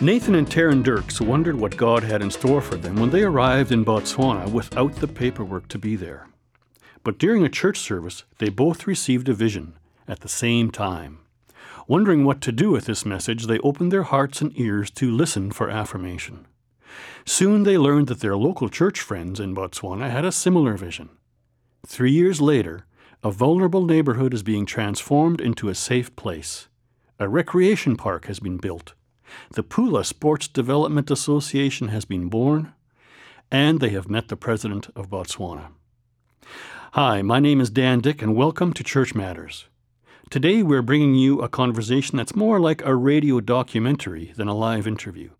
Nathan and Taryn Dirks wondered what God had in store for them when they arrived in Botswana without the paperwork to be there. But during a church service, they both received a vision at the same time. Wondering what to do with this message, they opened their hearts and ears to listen for affirmation. Soon they learned that their local church friends in Botswana had a similar vision. Three years later, a vulnerable neighborhood is being transformed into a safe place. A recreation park has been built the Pula Sports Development Association has been born, and they have met the President of Botswana. Hi, my name is Dan Dyck, and welcome to Church Matters. Today we're bringing you a conversation that's more like a radio documentary than a live interview.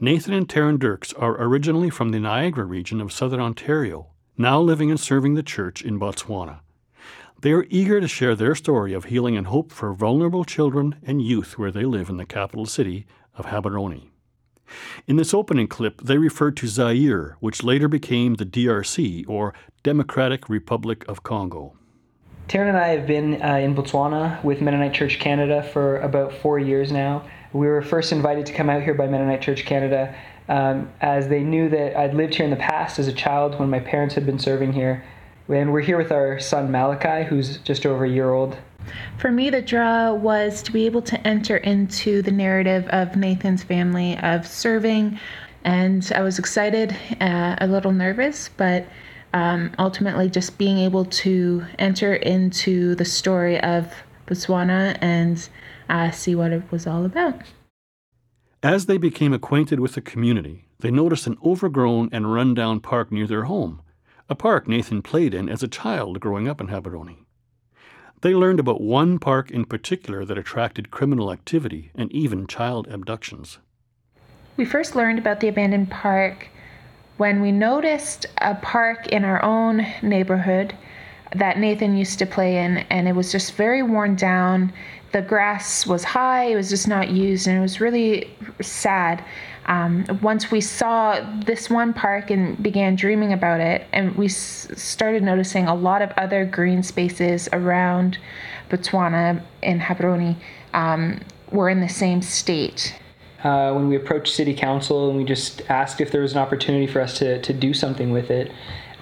Nathan and Taryn Dirks are originally from the Niagara region of southern Ontario, now living and serving the church in Botswana. They are eager to share their story of healing and hope for vulnerable children and youth where they live in the capital city of Gaborone. In this opening clip, they referred to Zaire, which later became the DRC, or Democratic Republic of Congo. Taryn and I have been uh, in Botswana with Mennonite Church Canada for about four years now. We were first invited to come out here by Mennonite Church Canada um, as they knew that I'd lived here in the past as a child when my parents had been serving here and we're here with our son Malachi, who's just over a year old. For me, the draw was to be able to enter into the narrative of Nathan's family of serving, and I was excited, uh, a little nervous, but um, ultimately just being able to enter into the story of Botswana and uh, see what it was all about. As they became acquainted with the community, they noticed an overgrown and run-down park near their home a park Nathan played in as a child growing up in Gaborone. They learned about one park in particular that attracted criminal activity and even child abductions. We first learned about the abandoned park when we noticed a park in our own neighborhood that Nathan used to play in, and it was just very worn down. The grass was high, it was just not used, and it was really sad um, once we saw this one park and began dreaming about it, and we s- started noticing a lot of other green spaces around Botswana and Gaborone um, were in the same state. Uh, when we approached city council and we just asked if there was an opportunity for us to, to do something with it.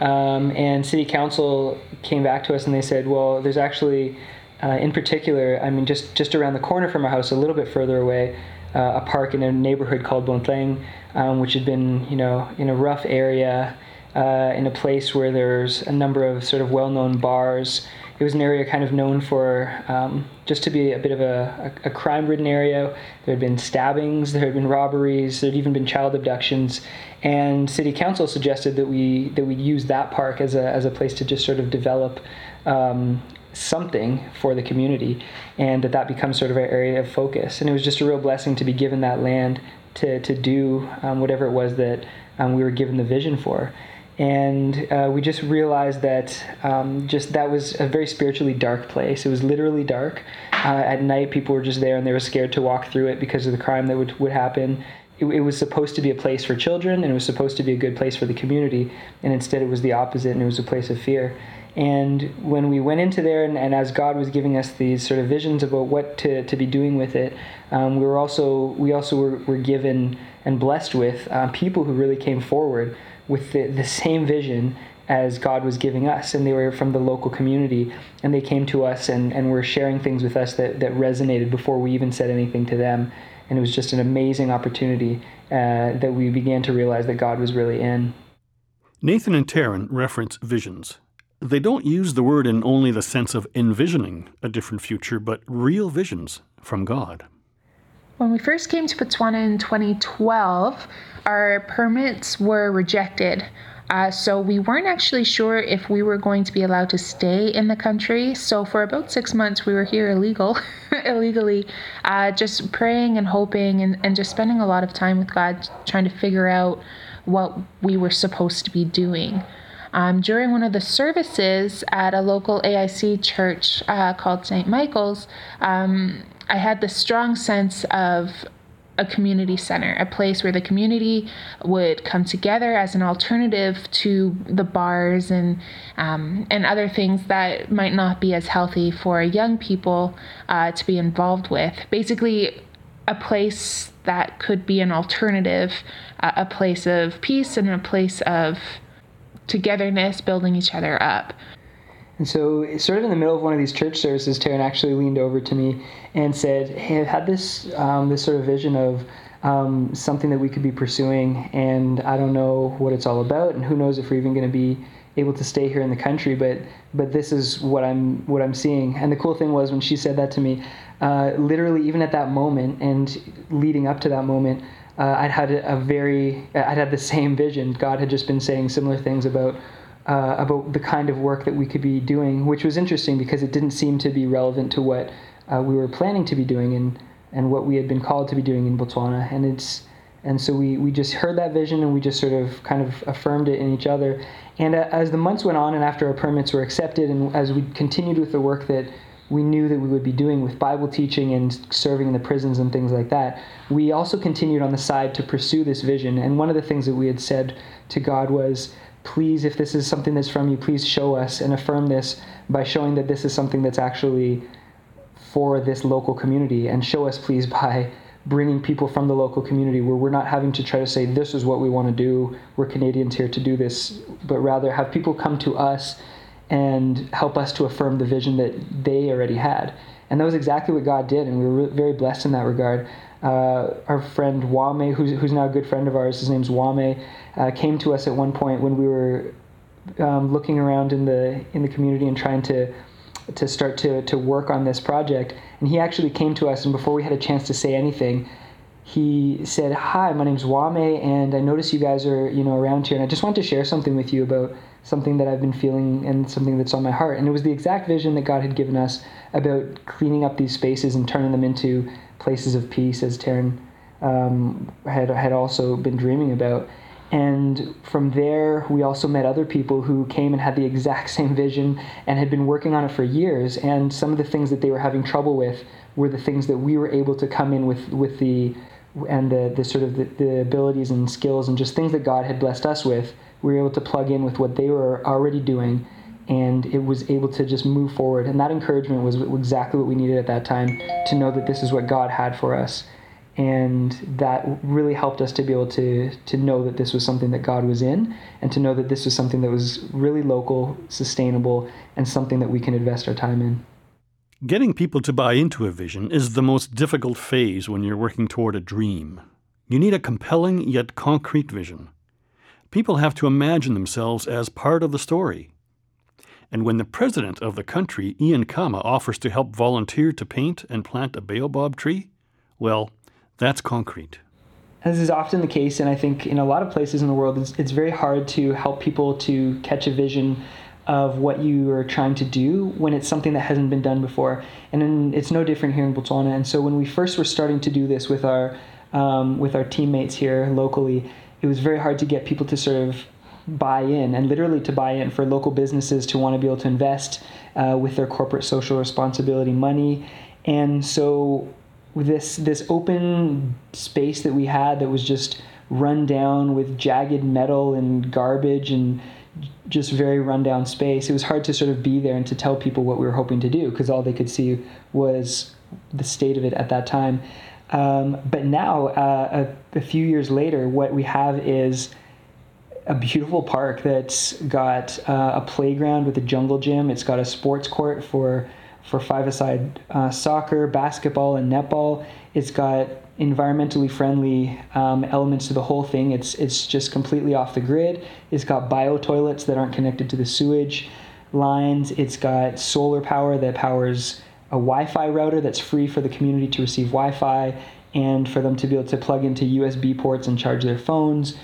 Um, and city council came back to us and they said, well, there's actually, uh, in particular, I mean, just, just around the corner from our house, a little bit further away, uh, a park in a neighborhood called Bontleng, um, which had been, you know, in a rough area, uh, in a place where there's a number of sort of well-known bars. It was an area kind of known for um, just to be a bit of a, a, a crime-ridden area. There had been stabbings, there had been robberies, there had even been child abductions, and city council suggested that we that we use that park as a as a place to just sort of develop um, something for the community and that that becomes sort of an area of focus. And it was just a real blessing to be given that land to, to do um, whatever it was that um, we were given the vision for. And uh, we just realized that um, just that was a very spiritually dark place. It was literally dark. Uh, at night people were just there and they were scared to walk through it because of the crime that would, would happen. It, it was supposed to be a place for children and it was supposed to be a good place for the community. And instead it was the opposite and it was a place of fear and when we went into there, and, and, as God was giving us these sort of visions about what to, to be doing with it, um, we were also we also were, were given and blessed with uh, people who really came forward with the, the same vision as God was giving us, and they were from the local community, and they came to us and, and were sharing things with us that, that resonated before we even said anything to them, and it was just an amazing opportunity uh, that we began to realize that God was really in. Nathan and Taryn reference visions they don't use the word in only the sense of envisioning a different future, but real visions from God. When we first came to Botswana in 2012, our permits were rejected. Uh, so we weren't actually sure if we were going to be allowed to stay in the country. So for about six months, we were here illegal, illegally, uh, just praying and hoping and, and just spending a lot of time with God, trying to figure out what we were supposed to be doing. Um, during one of the services at a local AIC church uh, called St. Michael's, um, I had the strong sense of a community center, a place where the community would come together as an alternative to the bars and um, and other things that might not be as healthy for young people uh, to be involved with. Basically, a place that could be an alternative, uh, a place of peace and a place of togetherness, building each other up. And so, sort of in the middle of one of these church services, Taryn actually leaned over to me and said, "Hey, I've had this um, this sort of vision of um, something that we could be pursuing, and I don't know what it's all about, and who knows if we're even going to be able to stay here in the country, but but this is what I'm what I'm seeing." And the cool thing was when she said that to me, uh, literally even at that moment and leading up to that moment, uh, I'd had a, very I'd had the same vision. God had just been saying similar things about uh, about the kind of work that we could be doing, which was interesting because it didn't seem to be relevant to what uh, we were planning to be doing and and what we had been called to be doing in Botswana. And it's and so we, we just heard that vision and we just sort of kind of affirmed it in each other. And uh, as the months went on and after our permits were accepted and as we continued with the work that we knew that we would be doing with Bible teaching and serving in the prisons and things like that, we also continued on the side to pursue this vision. And one of the things that we had said to God was, please, if this is something that's from you, please show us and affirm this by showing that this is something that's actually for this local community. And show us, please, by bringing people from the local community where we're not having to try to say, this is what we want to do. We're Canadians here to do this, but rather have people come to us and help us to affirm the vision that they already had. And that was exactly what God did, and we were very blessed in that regard. Uh, our friend Wame, who's, who's now a good friend of ours, his name's Wame, uh, came to us at one point when we were um, looking around in the in the community and trying to to start to, to work on this project. And he actually came to us, and before we had a chance to say anything, he said, "Hi, my name's Wame, and I notice you guys are you know around here, and I just want to share something with you about something that I've been feeling and something that's on my heart." And it was the exact vision that God had given us about cleaning up these spaces and turning them into places of peace, as Taryn um, had had also been dreaming about. And from there, we also met other people who came and had the exact same vision and had been working on it for years. And some of the things that they were having trouble with were the things that we were able to come in with, with the and the, the sort of the, the abilities and skills and just things that God had blessed us with. We were able to plug in with what they were already doing, and it was able to just move forward. And that encouragement was exactly what we needed at that time to know that this is what God had for us and that really helped us to be able to to know that this was something that God was in and to know that this was something that was really local, sustainable and something that we can invest our time in. Getting people to buy into a vision is the most difficult phase when you're working toward a dream. You need a compelling yet concrete vision. People have to imagine themselves as part of the story. And when the president of the country, Ian Khama, offers to help volunteer to paint and plant a baobab tree, well, that's concrete. As is often the case, and I think in a lot of places in the world, it's, it's very hard to help people to catch a vision of what you are trying to do when it's something that hasn't been done before. And it's no different here in Botswana. And so when we first were starting to do this with our um, with our teammates here locally, it was very hard to get people to sort of buy in and literally to buy in for local businesses to want to be able to invest uh, with their corporate social responsibility money. And so this this open space that we had that was just run down with jagged metal and garbage and just very rundown space. It was hard to sort of be there and to tell people what we were hoping to do because all they could see was the state of it at that time. Um, but now, uh, a, a, few years later, what we have is a beautiful park that's got uh, a playground with a jungle gym. It's got a sports court for for five-a-side uh, soccer, basketball, and netball. It's got environmentally friendly um, elements to the whole thing. It's it's just completely off the grid. It's got bio toilets that aren't connected to the sewage lines. It's got solar power that powers a Wi-Fi router that's free for the community to receive Wi-Fi and for them to be able to plug into USB ports and charge their phones.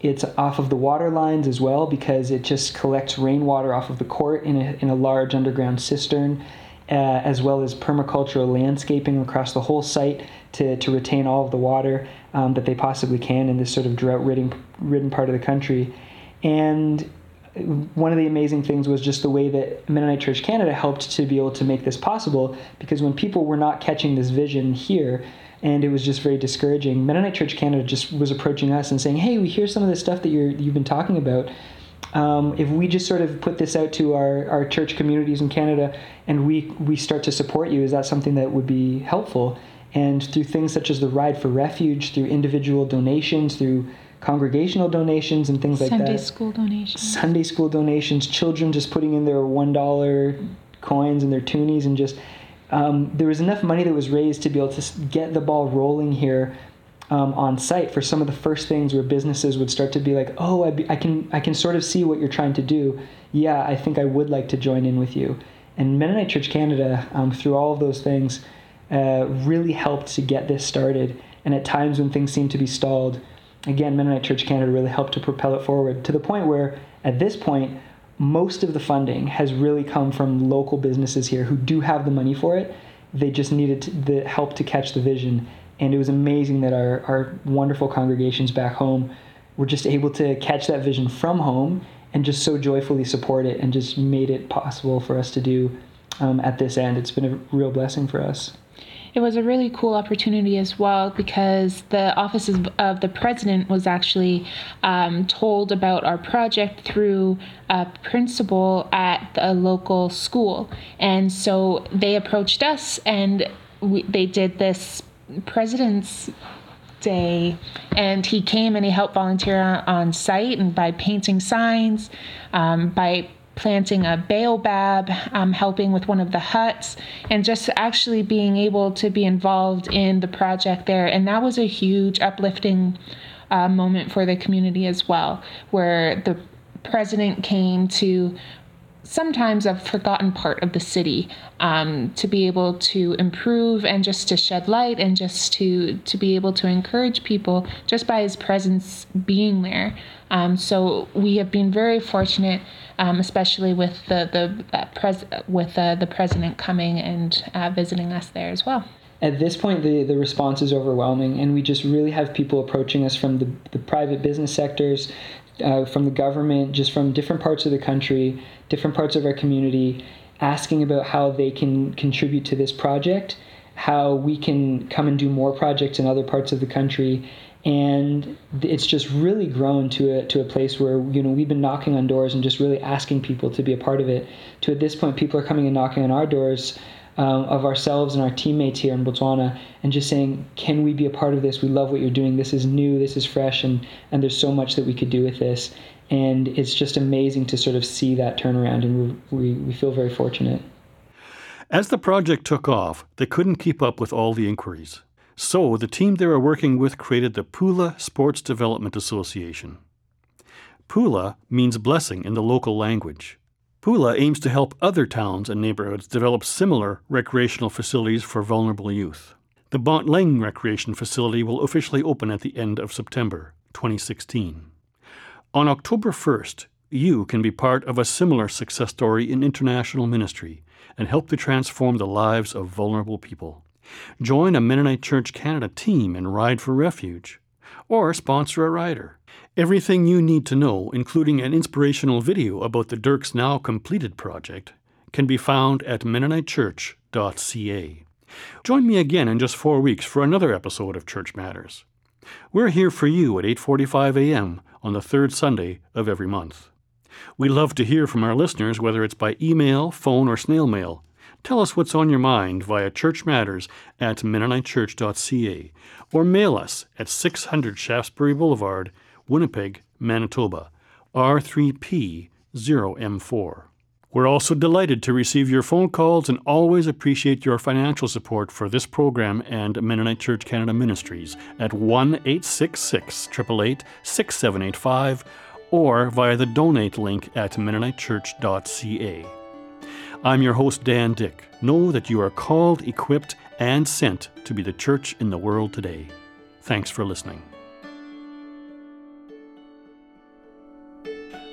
It's off of the water lines as well because it just collects rainwater off of the court in a, in a large underground cistern uh, as well as permacultural landscaping across the whole site to, to retain all of the water um, that they possibly can in this sort of drought ridden, ridden part of the country. And one of the amazing things was just the way that Mennonite Church Canada helped to be able to make this possible because when people were not catching this vision here, and it was just very discouraging. Mennonite Church Canada just was approaching us and saying, "Hey, we hear some of the stuff that you're you've been talking about um, if we just sort of put this out to our, our church communities in Canada and we, we start to support you, is that something that would be helpful? And through things such as the Ride for Refuge, through individual donations, through congregational donations and things like Sunday that. Sunday school donations. Sunday school donations, children just putting in their one dollar coins and their toonies, and just um, there was enough money that was raised to be able to get the ball rolling here um, on site for some of the first things where businesses would start to be like, oh, I, be, I can I can sort of see what you're trying to do. Yeah, I think I would like to join in with you. And Mennonite Church Canada, um, through all of those things, uh, really helped to get this started. And at times when things seemed to be stalled, again, Mennonite Church Canada really helped to propel it forward to the point where, at this point, most of the funding has really come from local businesses here who do have the money for it. They just needed to, the help to catch the vision. And it was amazing that our, our wonderful congregations back home were just able to catch that vision from home and just so joyfully support it and just made it possible for us to do um, at this end. It's been a real blessing for us. It was a really cool opportunity as well because the office of, the president was actually um, told about our project through a principal at a local school. And so they approached us and we, they did this president's day and he came and he helped volunteer on, on site and by painting signs um, by planting a baobab um, helping with one of the huts and just actually being able to be involved in the project there. And that was a huge uplifting uh, moment for the community as well where the president came to sometimes a forgotten part of the city um, to be able to improve and just to shed light and just to to be able to encourage people just by his presence being there. Um, so we have been very fortunate um, especially with the the uh, pres- with uh, the president coming and uh, visiting us there as well. At this point the, the response is overwhelming and we just really have people approaching us from the, the private business sectors uh, from the government just from different parts of the country different parts of our community asking about how they can contribute to this project how we can come and do more projects in other parts of the country. And it's just really grown to a, to a place where you know we've been knocking on doors and just really asking people to be a part of it. To at this point people are coming and knocking on our doors um, of ourselves and our teammates here in Botswana and just saying, can we be a part of this? We love what you're doing. This is new, this is fresh, and, and there's so much that we could do with this. And it's just amazing to sort of see that turnaround, and we, we, we feel very fortunate. As the project took off, they couldn't keep up with all the inquiries. So the team they were working with created the Pula Sports Development Association. Pula means blessing in the local language. Pula aims to help other towns and neighborhoods develop similar recreational facilities for vulnerable youth. The Bontleng Recreation Facility will officially open at the end of September 2016. On October 1st, you can be part of a similar success story in international ministry and help to transform the lives of vulnerable people. Join a Mennonite Church Canada team and ride for refuge, or sponsor a rider. Everything you need to know, including an inspirational video about the Dirks Now Completed project, can be found at MennoniteChurch.ca. Join me again in just four weeks for another episode of Church Matters. We're here for you at 8:45 a.m. on the third Sunday of every month. We love to hear from our listeners, whether it's by email, phone, or snail mail. Tell us what's on your mind via Church Matters at MennoniteChurch.ca or mail us at 600 Shaftesbury Boulevard, Winnipeg, Manitoba, R3P0M4. We're also delighted to receive your phone calls and always appreciate your financial support for this program and Mennonite Church Canada Ministries at 1 866 888 6785 or via the donate link at MennoniteChurch.ca. I'm your host, Dan Dyck. Know that you are called, equipped, and sent to be the church in the world today. Thanks for listening.